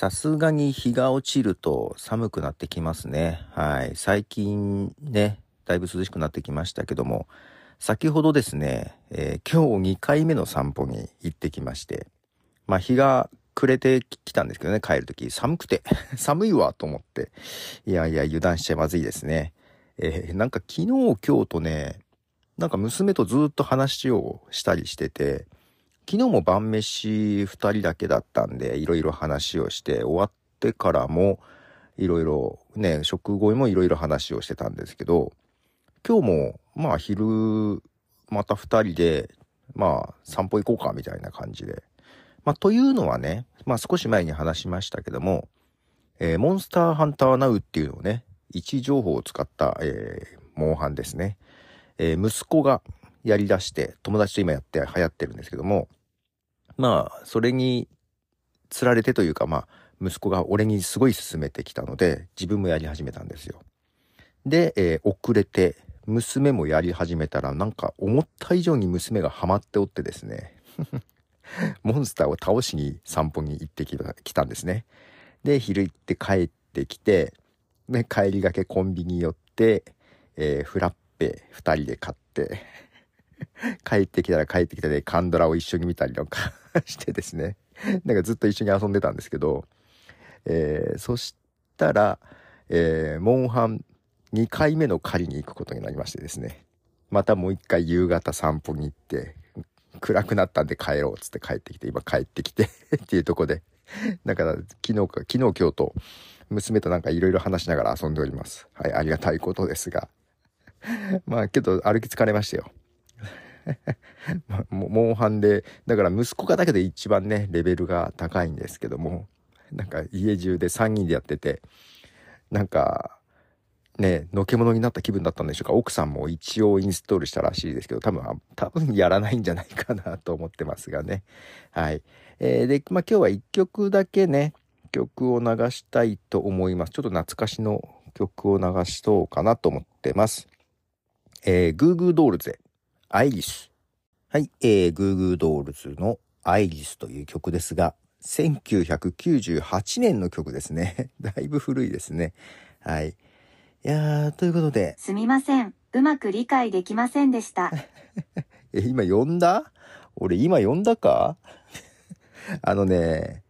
さすがに日が落ちると寒くなってきますね。はい。最近ね、だいぶ涼しくなってきましたけども、先ほどですね、えー、今日2回目の散歩に行ってきまして、まあ日が暮れてきたんですけどね、帰るとき。寒くて 寒いわと思って。いやいや、油断しちゃまずいですね。えー、なんか昨日今日とね、なんか娘とずっと話をしたりしてて、昨日も晩飯2人だけだったんで、いろいろ話をして、終わってからも、いろいろね、食後もいろいろ話をしてたんですけど、今日も、まあ昼、また2人で、まあ散歩行こうかみたいな感じで。まあというのはね、まあ少し前に話しましたけども、えー、モンスターハンターナウっていうのをね、位置情報を使った、えー、モンハンですね。えー、息子がやり出して、友達と今やって流行ってるんですけども、まあ、それに釣られてというか、まあ、息子が俺にすごい勧めてきたので、自分もやり始めたんですよ。で、えー、遅れて、娘もやり始めたら、なんか思った以上に娘がハマっておってですね。モンスターを倒しに散歩に行ってきたきたんですね。で、昼行って帰ってきて、ね、帰りがけコンビニ寄って、えー、フラッペ2人で買って 帰ってきたら帰ってきたでカンドラを一緒に見たりとか してですね。なんかずっと一緒に遊んでたんですけど、えー、そしたら、えー、モンハン2回目の狩りに行くことになりましてですね。またもう一回夕方散歩に行って、暗くなったんで帰ろうっつって帰ってきて、今帰ってきて っていうとこで、だから昨日か、昨日今日と娘となんかいろいろ話しながら遊んでおります。はい、ありがたいことですが。まあけど歩き疲れましたよ。モンハンで、だから息子がだけで一番ね、レベルが高いんですけども、なんか家中で3人でやってて、なんか、ね、のけ者になった気分だったんでしょうか。奥さんも一応インストールしたらしいですけど、多分、多分やらないんじゃないかなと思ってますがね。はい。えー、で、まあ今日は1曲だけね、曲を流したいと思います。ちょっと懐かしの曲を流しそうかなと思ってます。えー、グーグードールズで、アイリス。はい、えー、グーグードールズのアイリスという曲ですが、1998年の曲ですね。だいぶ古いですね。はい。いやー、ということで。すみません。うまく理解できませんでした。え、今呼んだ？俺今呼んだか？あのね、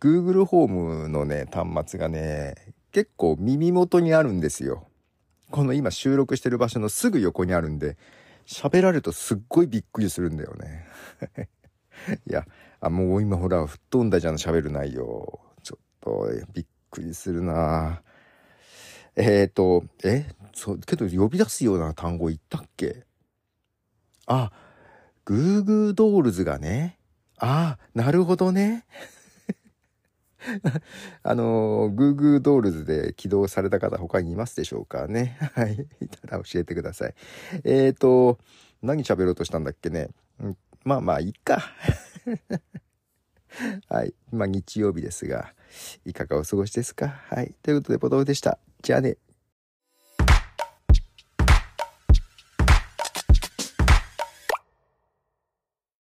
Google ホームのね、端末がね、結構耳元にあるんですよ。この今収録してる場所のすぐ横にあるんで、喋られるとすっごいびっくりするんだよね。いや、あ、もう今ほら、吹っ飛んだじゃん、喋る内容。ちょっと、びっくりするなえっ、ー、と、え？そう、けど呼び出すような単語言ったっけ？あ、グーグードールズがね。あ、なるほどね。あの、Google ドールズで起動された方他にいますでしょうかね。はい。いたら教えてください。えっ、ー、と、何喋ろうとしたんだっけね？まあまあ、いいか。はい。まあ日曜日ですが、いかがお過ごしですか？はい。ということで、ボトルでした。じゃあね。